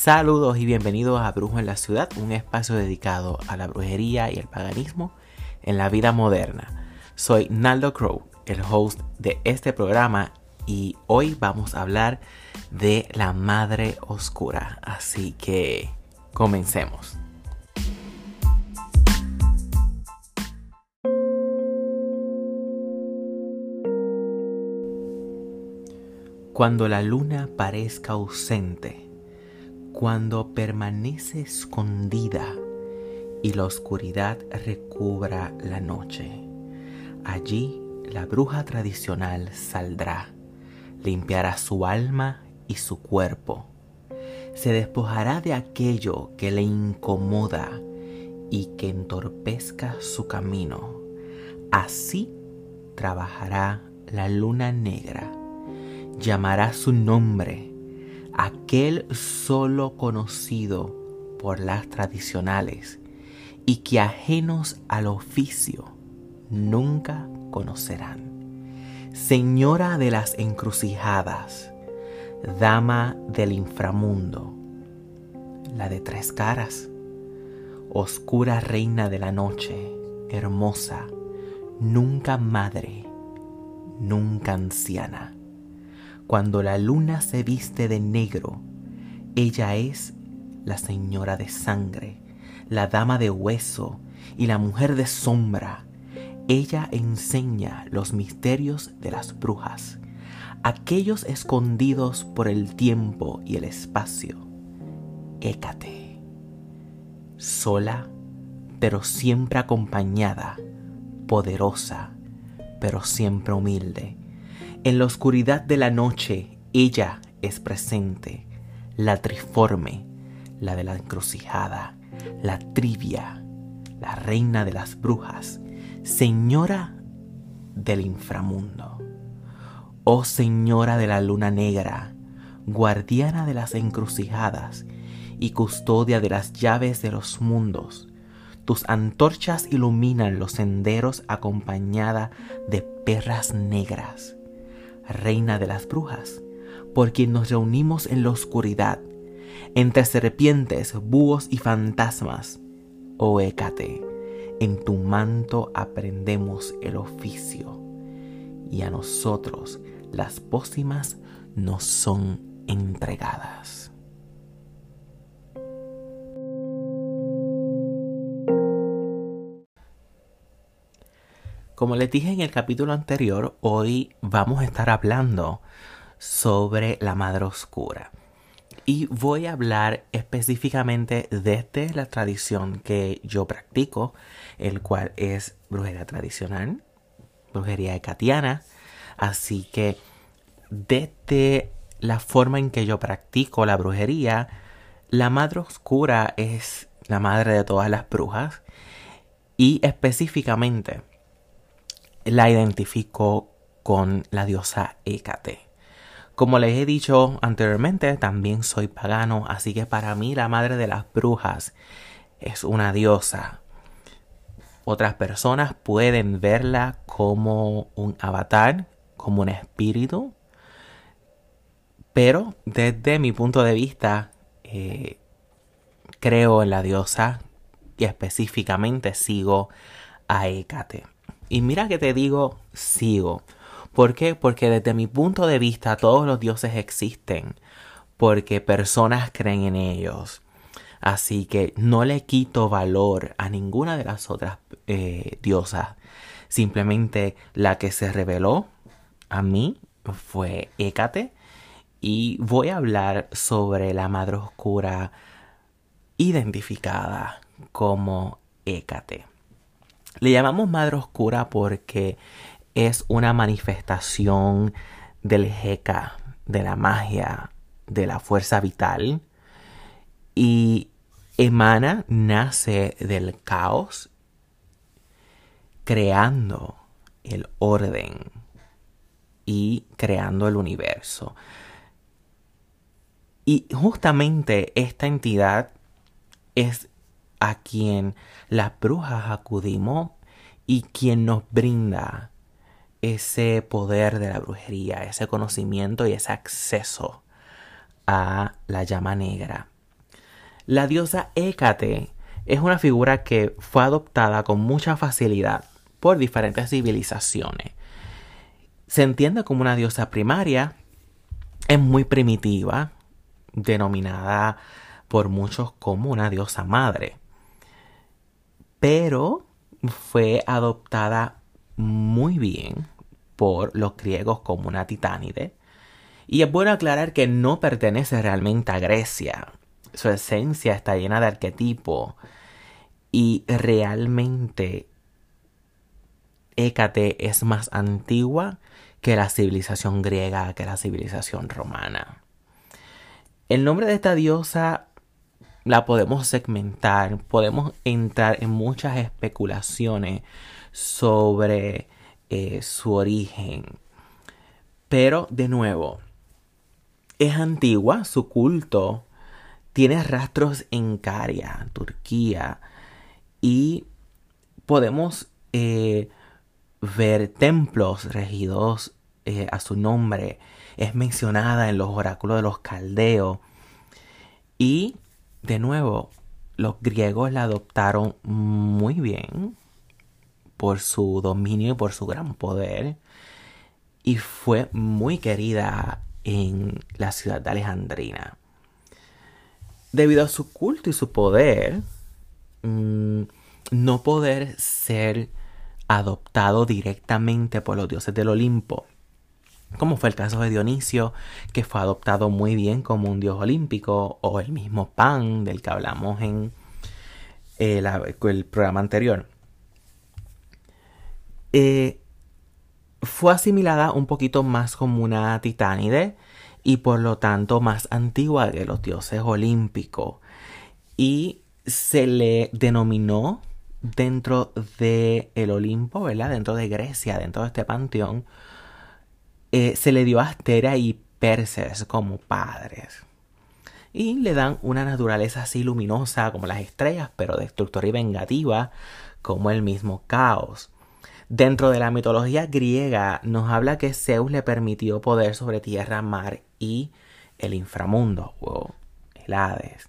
Saludos y bienvenidos a Brujo en la Ciudad, un espacio dedicado a la brujería y el paganismo en la vida moderna. Soy Naldo Crow, el host de este programa y hoy vamos a hablar de la Madre Oscura. Así que comencemos. Cuando la luna parezca ausente, cuando permanece escondida y la oscuridad recubra la noche. Allí la bruja tradicional saldrá, limpiará su alma y su cuerpo, se despojará de aquello que le incomoda y que entorpezca su camino. Así trabajará la luna negra, llamará su nombre, aquel solo conocido por las tradicionales y que ajenos al oficio nunca conocerán. Señora de las encrucijadas, dama del inframundo, la de tres caras, oscura reina de la noche, hermosa, nunca madre, nunca anciana cuando la luna se viste de negro, ella es la señora de sangre, la dama de hueso y la mujer de sombra. Ella enseña los misterios de las brujas, aquellos escondidos por el tiempo y el espacio. Écate, sola, pero siempre acompañada, poderosa, pero siempre humilde en la oscuridad de la noche, ella es presente, la triforme, la de la encrucijada, la trivia, la reina de las brujas, señora del inframundo. Oh señora de la luna negra, guardiana de las encrucijadas y custodia de las llaves de los mundos, tus antorchas iluminan los senderos acompañada de perras negras reina de las brujas, por quien nos reunimos en la oscuridad, entre serpientes, búhos y fantasmas. Oh Hécate, en tu manto aprendemos el oficio, y a nosotros las pócimas nos son entregadas. Como les dije en el capítulo anterior, hoy vamos a estar hablando sobre la Madre Oscura. Y voy a hablar específicamente desde la tradición que yo practico, el cual es brujería tradicional, brujería ecatiana. Así que desde la forma en que yo practico la brujería, la Madre Oscura es la madre de todas las brujas. Y específicamente la identifico con la diosa Hécate. Como les he dicho anteriormente, también soy pagano, así que para mí la madre de las brujas es una diosa. Otras personas pueden verla como un avatar, como un espíritu, pero desde mi punto de vista eh, creo en la diosa y específicamente sigo a Hécate. Y mira que te digo, sigo. ¿Por qué? Porque desde mi punto de vista todos los dioses existen. Porque personas creen en ellos. Así que no le quito valor a ninguna de las otras eh, diosas. Simplemente la que se reveló a mí fue Hécate. Y voy a hablar sobre la Madre Oscura identificada como Hécate. Le llamamos Madre Oscura porque es una manifestación del Heka, de la magia, de la fuerza vital. Y emana, nace del caos, creando el orden y creando el universo. Y justamente esta entidad es a quien las brujas acudimos y quien nos brinda ese poder de la brujería, ese conocimiento y ese acceso a la llama negra. La diosa Hécate es una figura que fue adoptada con mucha facilidad por diferentes civilizaciones. Se entiende como una diosa primaria, es muy primitiva, denominada por muchos como una diosa madre, pero fue adoptada muy bien por los griegos como una titánide. Y es bueno aclarar que no pertenece realmente a Grecia. Su esencia está llena de arquetipos y realmente Hécate es más antigua que la civilización griega, que la civilización romana. El nombre de esta diosa la podemos segmentar, podemos entrar en muchas especulaciones sobre eh, su origen. Pero de nuevo, es antigua, su culto tiene rastros en Caria, Turquía, y podemos eh, ver templos regidos eh, a su nombre. Es mencionada en los oráculos de los caldeos. Y, de nuevo, los griegos la adoptaron muy bien por su dominio y por su gran poder. Y fue muy querida en la ciudad de Alejandrina. Debido a su culto y su poder, Mm, no poder ser adoptado directamente por los dioses del Olimpo, como fue el caso de Dionisio, que fue adoptado muy bien como un dios olímpico, o el mismo Pan del que hablamos en eh, el programa anterior. Eh, fue asimilada un poquito más como una titánide y por lo tanto más antigua que los dioses olímpicos. Y se le denominó dentro de el Olimpo, ¿verdad? Dentro de Grecia, dentro de este panteón, eh, se le dio a Astera y Perses como padres. Y le dan una naturaleza así luminosa como las estrellas, pero destructora y vengativa como el mismo caos. Dentro de la mitología griega nos habla que Zeus le permitió poder sobre tierra, mar y el inframundo o el Hades.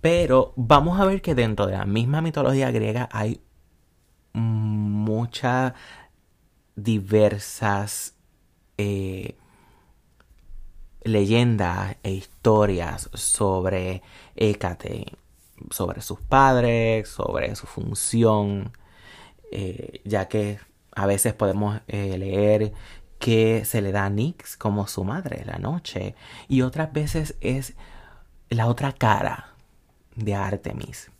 Pero vamos a ver que dentro de la misma mitología griega hay muchas diversas eh, leyendas e historias sobre Hécate, sobre sus padres, sobre su función, eh, ya que a veces podemos eh, leer que se le da a Nix como su madre la noche y otras veces es la otra cara de Artemis.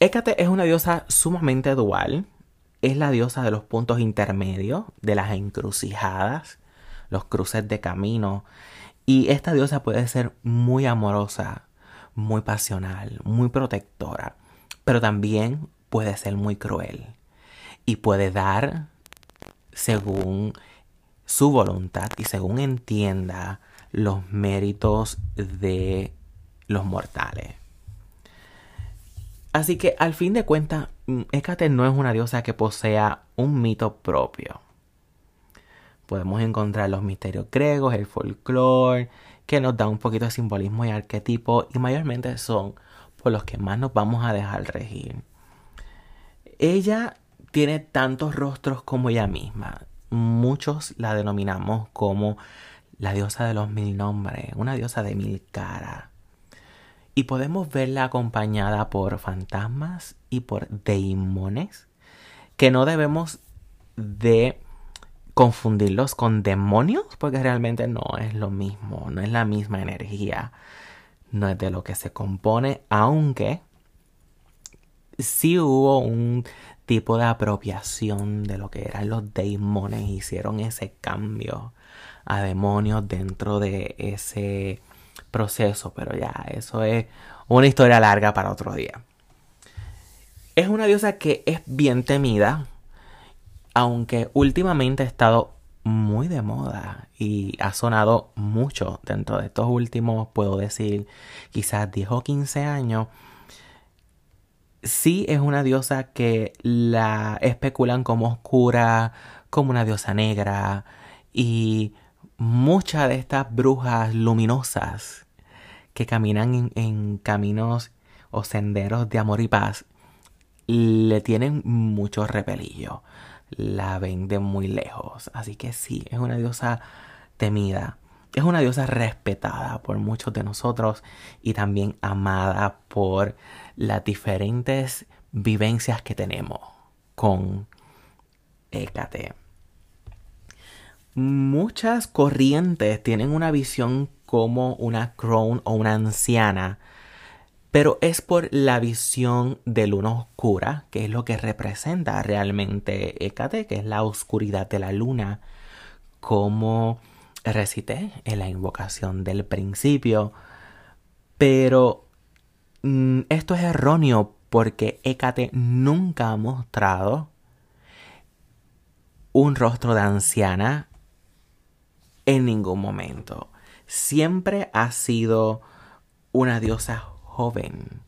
Hécate es una diosa sumamente dual. Es la diosa de los puntos intermedios, de las encrucijadas, los cruces de camino. Y esta diosa puede ser muy amorosa, muy pasional, muy protectora, pero también puede ser muy cruel y puede dar según su voluntad y según entienda los méritos de los mortales. Así que al fin de cuentas, Hécate no es una diosa que posea un mito propio. Podemos encontrar los misterios griegos, el folclore, que nos da un poquito de simbolismo y arquetipo y mayormente son por los que más nos vamos a dejar regir. Ella tiene tantos rostros como ella misma. Muchos la denominamos como la diosa de los mil nombres, una diosa de mil caras y podemos verla acompañada por fantasmas por demones que no debemos de confundirlos con demonios porque realmente no es lo mismo, no es la misma energía, no es de lo que se compone, aunque sí hubo un tipo de apropiación de lo que eran los demones, hicieron ese cambio a demonios dentro de ese proceso, pero ya, eso es una historia larga para otro día. Es una diosa que es bien temida, aunque últimamente ha estado muy de moda y ha sonado mucho dentro de estos últimos, puedo decir, quizás 10 o 15 años. Sí es una diosa que la especulan como oscura, como una diosa negra y muchas de estas brujas luminosas que caminan en, caminos o senderos de amor y paz le tienen mucho repelillo. La ven de muy lejos. Así que sí, es una diosa temida. Es una diosa respetada por muchos de nosotros y también amada por las diferentes vivencias que tenemos con Hécate. Muchas corrientes tienen una visión como una crone o una anciana, pero es por la visión de luna oscura, que es lo que representa realmente Hécate, que es la oscuridad de la luna, como recité en la invocación del principio. Pero mm, esto es erróneo porque Hécate nunca ha mostrado un rostro de anciana en ningún momento. Siempre ha sido una diosa joven.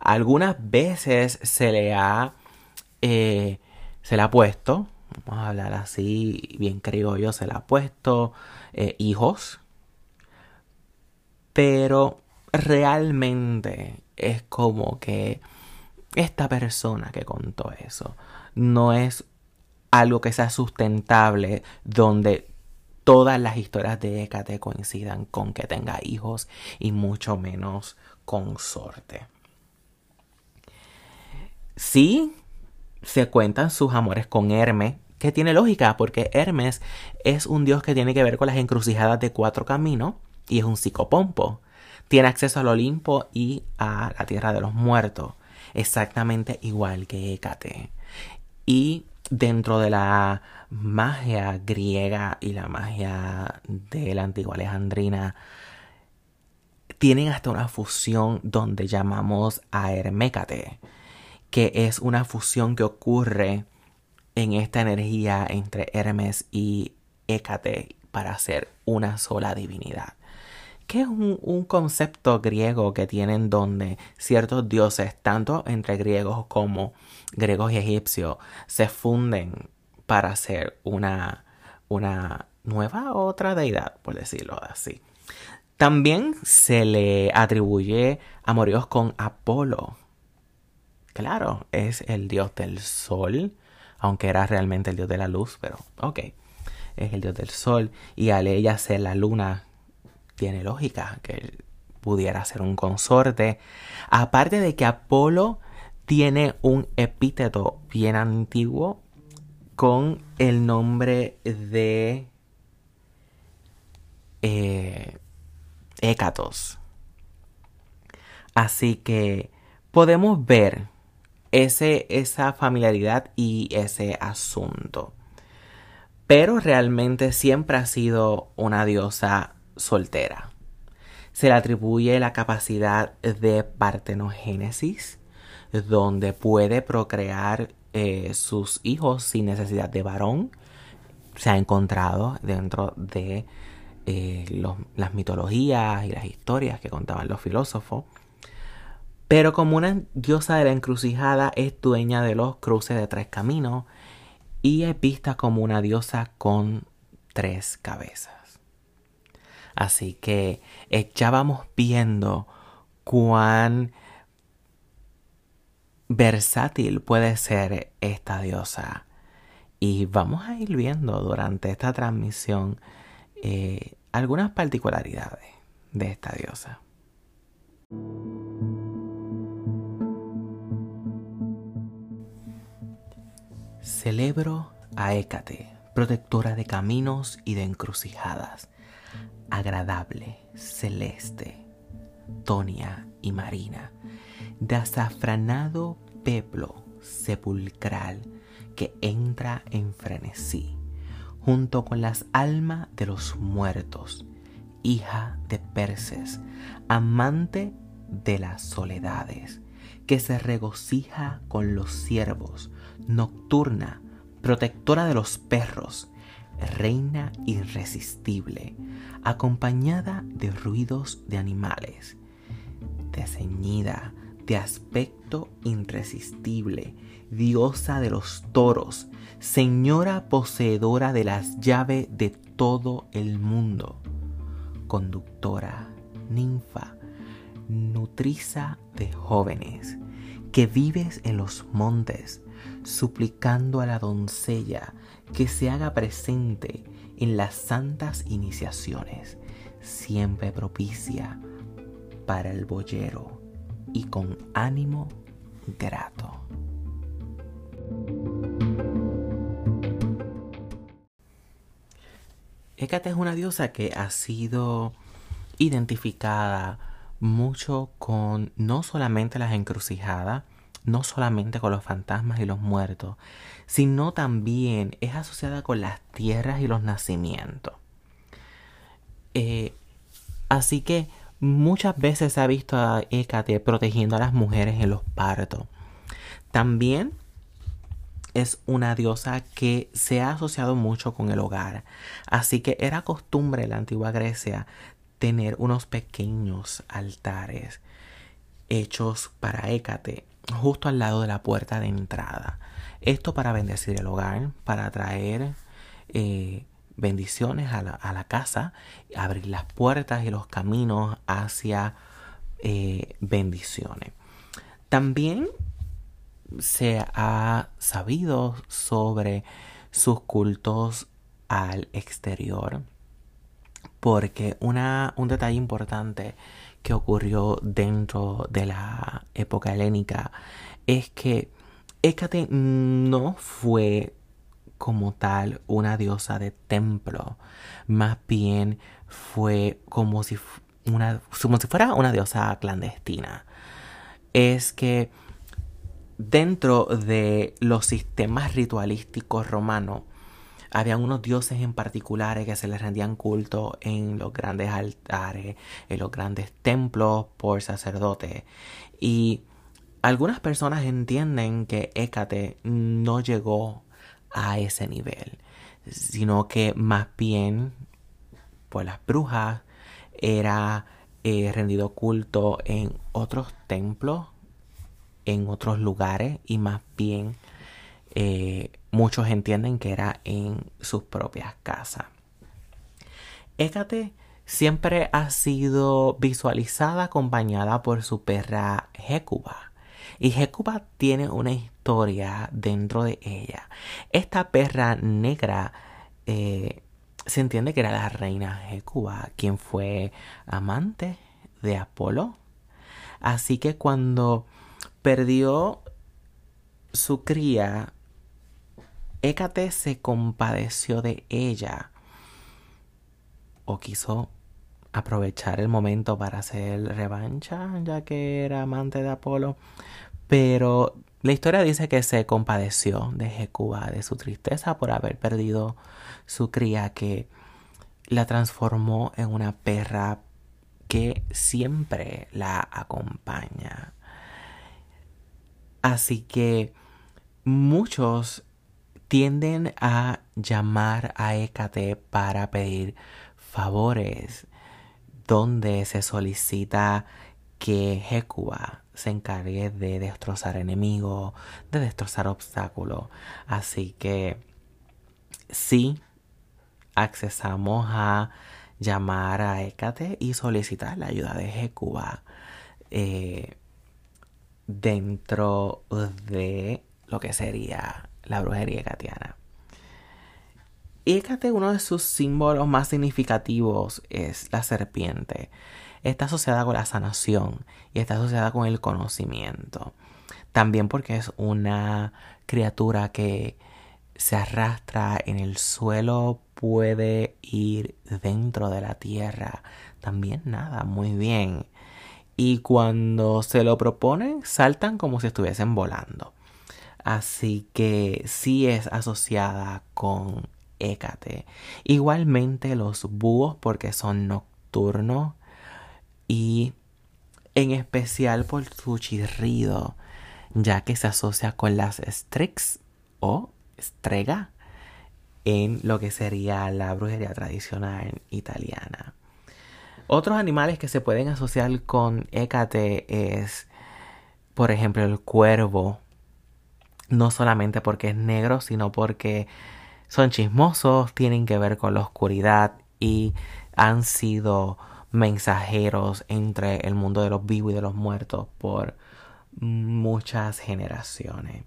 Algunas veces se le ha, eh, se le ha puesto, vamos a hablar así, bien criollo, se le ha puesto eh, hijos. Pero realmente es como que esta persona que contó eso no es algo que sea sustentable donde todas las historias de Hécate coincidan con que tenga hijos y mucho menos consorte. Sí, se cuentan sus amores con Hermes, que tiene lógica porque Hermes es un dios que tiene que ver con las encrucijadas de cuatro caminos y es un psicopompo. Tiene acceso al Olimpo y a la tierra de los muertos, exactamente igual que Hécate. Y dentro de la magia griega y la magia de la antigua alejandrina tienen hasta una fusión donde llamamos a Hermécate, que es una fusión que ocurre en esta energía entre Hermes y Hécate para hacer una sola divinidad. Que es un, un, concepto griego que tienen donde ciertos dioses, tanto entre griegos como griegos y egipcios, se funden para hacer una, una nueva otra deidad, por decirlo así. También se le atribuye amoríos con Apolo. Claro, es el dios del sol, aunque era realmente el dios de la luz, pero ok, es el dios del sol. Y al ella ser la luna, tiene lógica que pudiera ser un consorte. Aparte de que Apolo tiene un epíteto bien antiguo con el nombre de eh, Hécatos. Así que podemos ver ese, esa familiaridad y ese asunto. Pero realmente siempre ha sido una diosa soltera. Se le atribuye la capacidad de partenogénesis, donde puede procrear eh, sus hijos sin necesidad de varón. Se ha encontrado dentro de eh, las mitologías y las historias que contaban los filósofos. Pero como una diosa de la encrucijada es dueña de los cruces de tres caminos y es vista como una diosa con tres cabezas. Así que eh, viendo cuán versátil puede ser esta diosa. Y vamos a ir viendo durante esta transmisión eh, algunas particularidades de esta diosa. Celebro a Hécate, protectora de caminos y de encrucijadas, agradable, celeste, tonia y marina de azafranado peplo sepulcral que entra en frenesí, junto con las almas de los muertos, hija de Perses, amante de las soledades, que se regocija con los ciervos, nocturna, protectora de los perros, reina irresistible, acompañada de ruidos de animales, ceñida de aspecto irresistible, diosa de los toros, señora poseedora de las llaves de todo el mundo, conductora, ninfa, nutriza de jóvenes, que vives en los montes, suplicando a la doncella que se haga presente en las santas iniciaciones, siempre propicia para el boyero y con ánimo grato. Hécate es una diosa que ha sido identificada mucho con no solamente las encrucijadas, no solamente con los fantasmas y los muertos, sino también es asociada con las tierras y los nacimientos. Eh, así que muchas veces se ha visto a Hécate protegiendo a las mujeres en los partos. También es una diosa que se ha asociado mucho con el hogar. Así que era costumbre en la antigua Grecia tener unos pequeños altares hechos para Hécate justo al lado de la puerta de entrada. Esto para bendecir el hogar, para traer eh, bendiciones a la, casa, abrir las puertas y los caminos hacia eh, bendiciones. También se ha sabido sobre sus cultos al exterior. Porque una, un detalle importante que ocurrió dentro de la época helénica es que Hécate no fue como tal una diosa de templo, más bien fue como si, una, como si fuera una diosa clandestina. Es que dentro de los sistemas ritualísticos romanos, había unos dioses en particulares que se les rendían culto en los grandes altares, en los grandes templos por sacerdotes. Y algunas personas entienden que Hécate no llegó a ese nivel, sino que más bien por las brujas era eh, rendido culto en otros templos en otros lugares y más bien eh, muchos entienden que era en sus propias casas. Hécate siempre ha sido visualizada acompañada por su perra Hécuba. Y Hécuba tiene una historia dentro de ella. Esta perra negra eh, se entiende que era la reina Hécuba, quien fue amante de Apolo. Así que cuando perdió su cría, Hécate se compadeció de ella o quiso aprovechar el momento para hacer revancha, ya que era amante de Apolo. Pero la historia dice que se compadeció de Jecuba, de su tristeza por haber perdido su cría, que la transformó en una perra que siempre la acompaña. Así que muchos tienden a llamar a Hécate para pedir favores, donde se solicita que Hécuba se encargue de destrozar enemigos, de destrozar obstáculos. Así que sí, accesamos a llamar a Hécate y solicitar la ayuda de Hécuba. Eh, dentro de lo que sería la brujería hecatiana. Hécate, uno de sus símbolos más significativos es la serpiente. Está asociada con la sanación y está asociada con el conocimiento. También porque es una criatura que se arrastra en el suelo, puede ir dentro de la tierra. También nada, muy bien y cuando se lo proponen saltan como si estuviesen volando. Así que sí es asociada con Hécate. Igualmente los búhos porque son nocturnos y en especial por su chirrido, ya que se asocia con las strix o strega en lo que sería la brujería tradicional italiana. Otros animales que se pueden asociar con Hécate es, por ejemplo, el cuervo. No solamente porque es negro, sino porque son chismosos, tienen que ver con la oscuridad y han sido mensajeros entre el mundo de los vivos y de los muertos por muchas generaciones.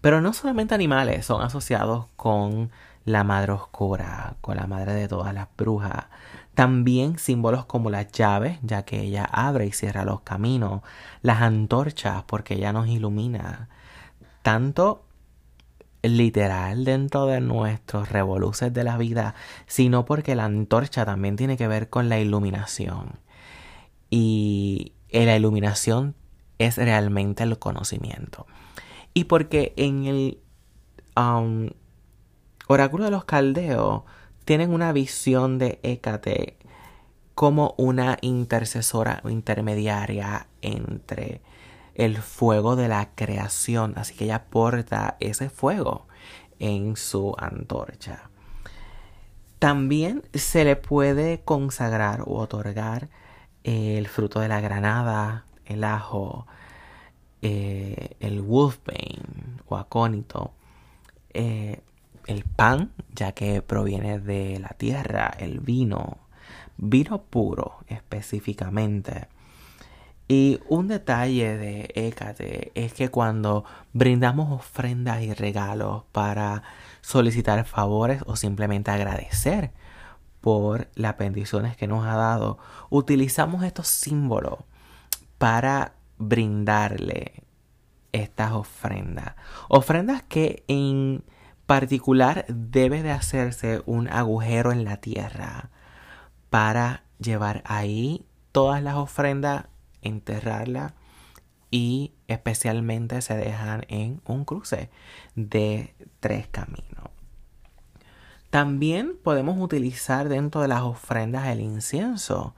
Pero no solamente animales son asociados con la madre oscura, con la madre de todas las brujas. También símbolos como las llaves, ya que ella abre y cierra los caminos, las antorchas, porque ella nos ilumina. Tanto literal dentro de nuestros revoluces de la vida, sino porque la antorcha también tiene que ver con la iluminación. Y la iluminación es realmente el conocimiento. Y porque en el um, oráculo de los caldeos tienen una visión de Hécate como una intercesora o intermediaria entre el fuego de la creación. Así que ella porta ese fuego en su antorcha. También se le puede consagrar o otorgar el fruto de la granada, el ajo, eh, el wolfbane o acónito, eh, el pan, ya que proviene de la tierra, el vino, vino puro específicamente, y un detalle de Hécate es que cuando brindamos ofrendas y regalos para solicitar favores o simplemente agradecer por las bendiciones que nos ha dado, utilizamos estos símbolos para brindarle estas ofrendas. Ofrendas que en particular debe de hacerse un agujero en la tierra para llevar ahí todas las ofrendas enterrarla y especialmente se dejan en un cruce de tres caminos. También podemos utilizar dentro de las ofrendas el incienso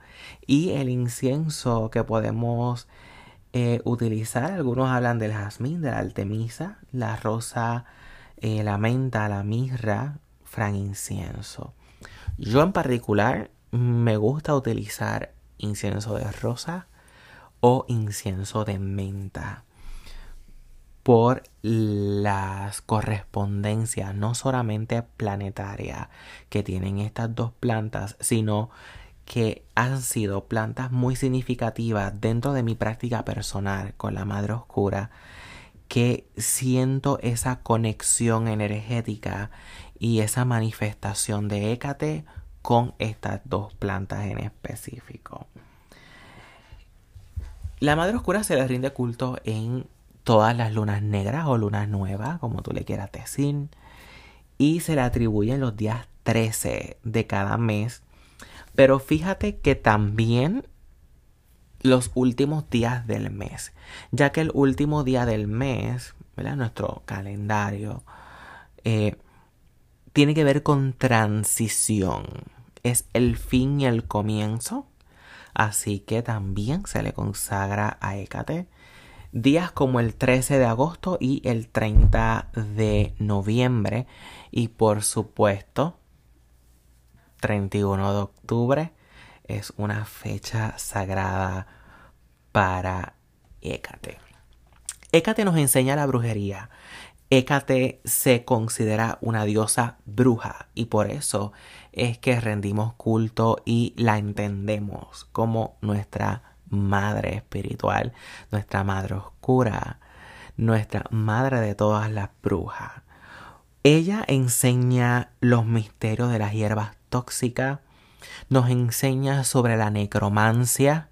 y el incienso que podemos eh, utilizar, algunos hablan del jazmín, de la artemisa, la rosa, eh, la menta, la mirra, incienso. Yo en particular me gusta utilizar incienso de rosa o incienso de menta por las correspondencias no solamente planetarias que tienen estas dos plantas, sino que han sido plantas muy significativas dentro de mi práctica personal con la Madre Oscura, que siento esa conexión energética y esa manifestación de Hécate con estas dos plantas en específico. La Madre Oscura se le rinde culto en todas las lunas negras o lunas nuevas, como tú le quieras decir, y se le atribuyen los días 13 de cada mes. Pero fíjate que también los últimos días del mes, ya que el último día del mes, ¿verdad? nuestro calendario, eh, tiene que ver con transición. Es el fin y el comienzo así que también se le consagra a Hécate. Días como el 13 de agosto y el 30 de noviembre y por supuesto 31 de octubre es una fecha sagrada para Hécate. Hécate nos enseña la brujería. Hécate se considera una diosa bruja y por eso es que rendimos culto y la entendemos como nuestra madre espiritual, nuestra madre oscura, nuestra madre de todas las brujas. Ella enseña los misterios de las hierbas tóxicas, nos enseña sobre la necromancia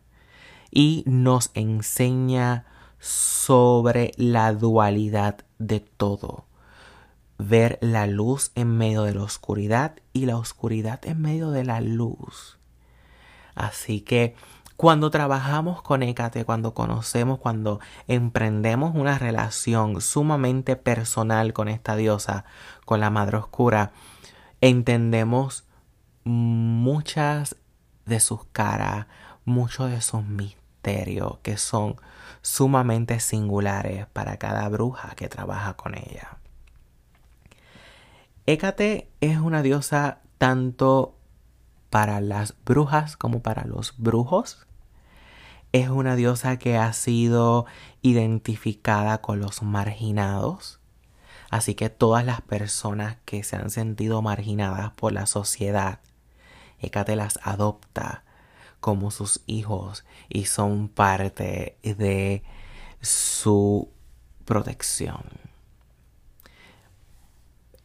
y nos enseña sobre la dualidad de todo ver la luz en medio de la oscuridad y la oscuridad en medio de la luz. Así que cuando trabajamos con Hécate, cuando conocemos, cuando emprendemos una relación sumamente personal con esta diosa, con la Madre Oscura, entendemos muchas de sus caras, muchos de sus misterios que son sumamente singulares para cada bruja que trabaja con ella. Hécate es una diosa tanto para las brujas como para los brujos. Es una diosa que ha sido identificada con los marginados. Así que todas las personas que se han sentido marginadas por la sociedad, Hécate las adopta como sus hijos y son parte de su protección.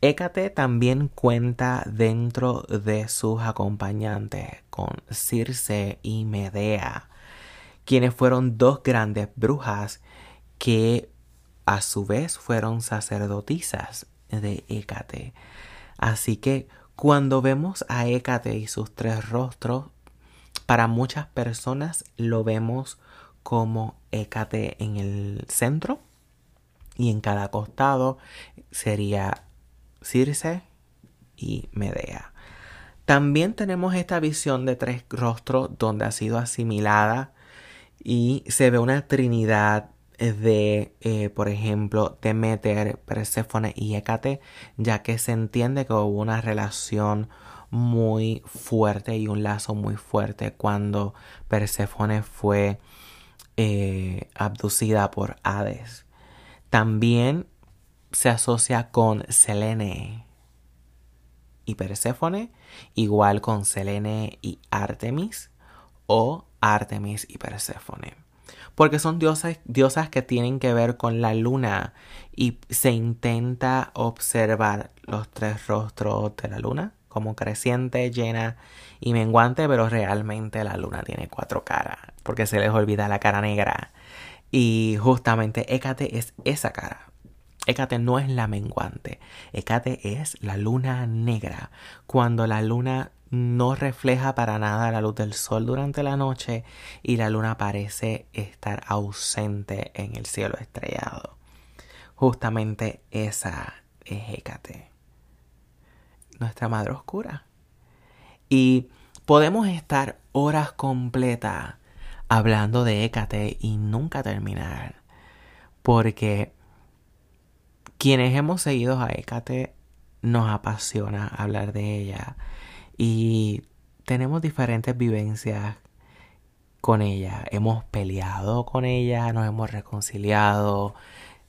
Hécate también cuenta dentro de sus acompañantes con Circe y Medea, quienes fueron dos grandes brujas que a su vez fueron sacerdotisas de Hécate. Así que cuando vemos a Hécate y sus tres rostros, para muchas personas lo vemos como Hécate en el centro y en cada costado sería Circe y Medea. También tenemos esta visión de tres rostros donde ha sido asimilada y se ve una trinidad de, eh, por ejemplo, Demeter, Perséfone y Hécate, ya que se entiende que hubo una relación muy fuerte y un lazo muy fuerte cuando Perséfone fue eh, abducida por Hades. También se asocia con Selene y Perséfone, igual con Selene y Artemis o Artemis y Perséfone. Porque son diosas, diosas que tienen que ver con la luna y se intenta observar los tres rostros de la luna como creciente, llena y menguante, pero realmente la luna tiene cuatro caras, porque se les olvida la cara negra. Y justamente Hécate es esa cara, Hécate no es la menguante, Hécate es la luna negra. Cuando la luna no refleja para nada la luz del sol durante la noche y la luna parece estar ausente en el cielo estrellado. Justamente esa es Hécate, nuestra madre oscura. Y podemos estar horas completas hablando de Hécate y nunca terminar, porque quienes hemos seguido a Hécate nos apasiona hablar de ella y tenemos diferentes vivencias con ella. Hemos peleado con ella, nos hemos reconciliado,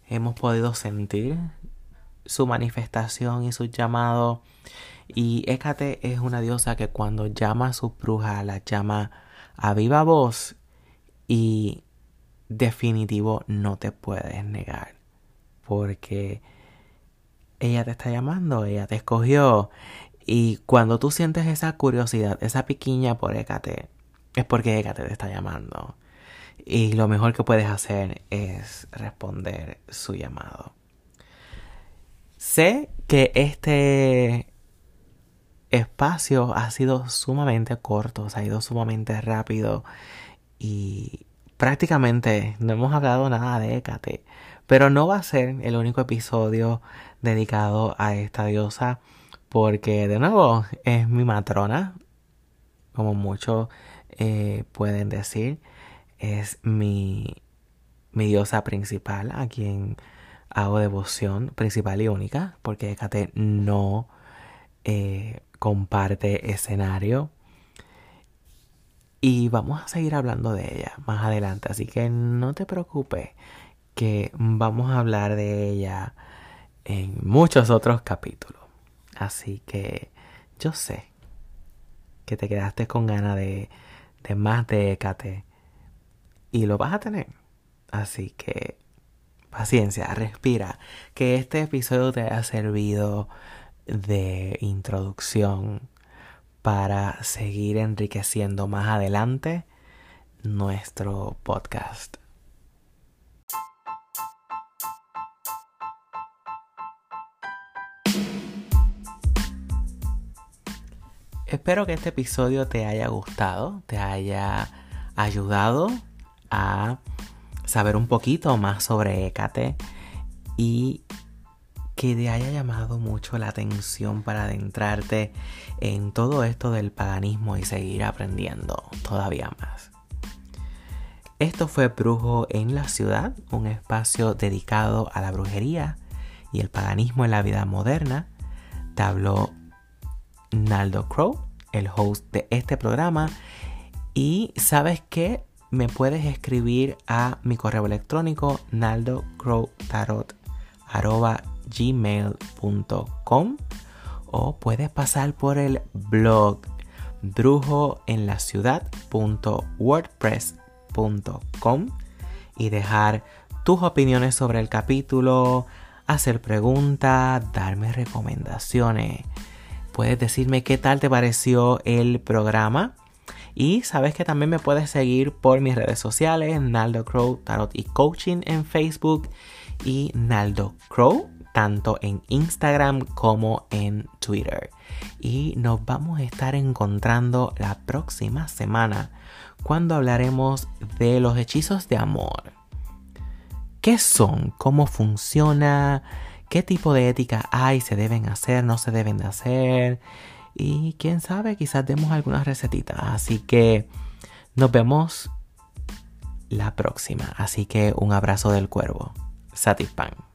hemos podido sentir su manifestación y su llamado. Y Hécate es una diosa que cuando llama a sus brujas, la llama a viva voz y definitivo no te puedes negar porque ella te está llamando, ella te escogió. Y cuando tú sientes esa curiosidad, esa piquiña por Hécate, es porque Hécate te está llamando. Y lo mejor que puedes hacer es responder su llamado. Sé que este espacio ha sido sumamente corto, se ha ido sumamente rápido y prácticamente no hemos hablado nada de Hécate. Pero no va a ser el único episodio dedicado a esta diosa porque de nuevo es mi matrona, como muchos eh, pueden decir, es mi, diosa principal a quien hago devoción principal y única porque Hécate no eh, comparte escenario y vamos a seguir hablando de ella más adelante así que no te preocupes que vamos a hablar de ella en muchos otros capítulos. Así que yo sé que te quedaste con ganas de, de más de Hécate y lo vas a tener. Así que paciencia, respira, que este episodio te haya servido de introducción para seguir enriqueciendo más adelante nuestro podcast. Espero que este episodio te haya gustado, te haya ayudado a saber un poquito más sobre Hécate y que te haya llamado mucho la atención para adentrarte en todo esto del paganismo y seguir aprendiendo todavía más. Esto fue Brujo en la Ciudad, un espacio dedicado a la brujería y el paganismo en la vida moderna. Te habló Naldo Crow, el host de este programa. Y sabes que me puedes escribir a mi correo electrónico naldocrowtarot.gmail.com o puedes pasar por el blog brujoenlaciudad.wordpress.com y dejar tus opiniones sobre el capítulo, hacer preguntas, darme recomendaciones. Puedes decirme qué tal te pareció el programa. Y sabes que también me puedes seguir por mis redes sociales, Naldo Crow Tarot y Coaching en Facebook y Naldo Crow tanto en Instagram como en Twitter. Y nos vamos a estar encontrando la próxima semana cuando hablaremos de los hechizos de amor. ¿Qué son? ¿Cómo funciona? ¿Qué tipo de ética hay? ¿Se deben hacer? ¿No se deben de hacer? Y quién sabe, quizás demos algunas recetitas. Así que nos vemos la próxima. Así que un abrazo del cuervo. Satispan.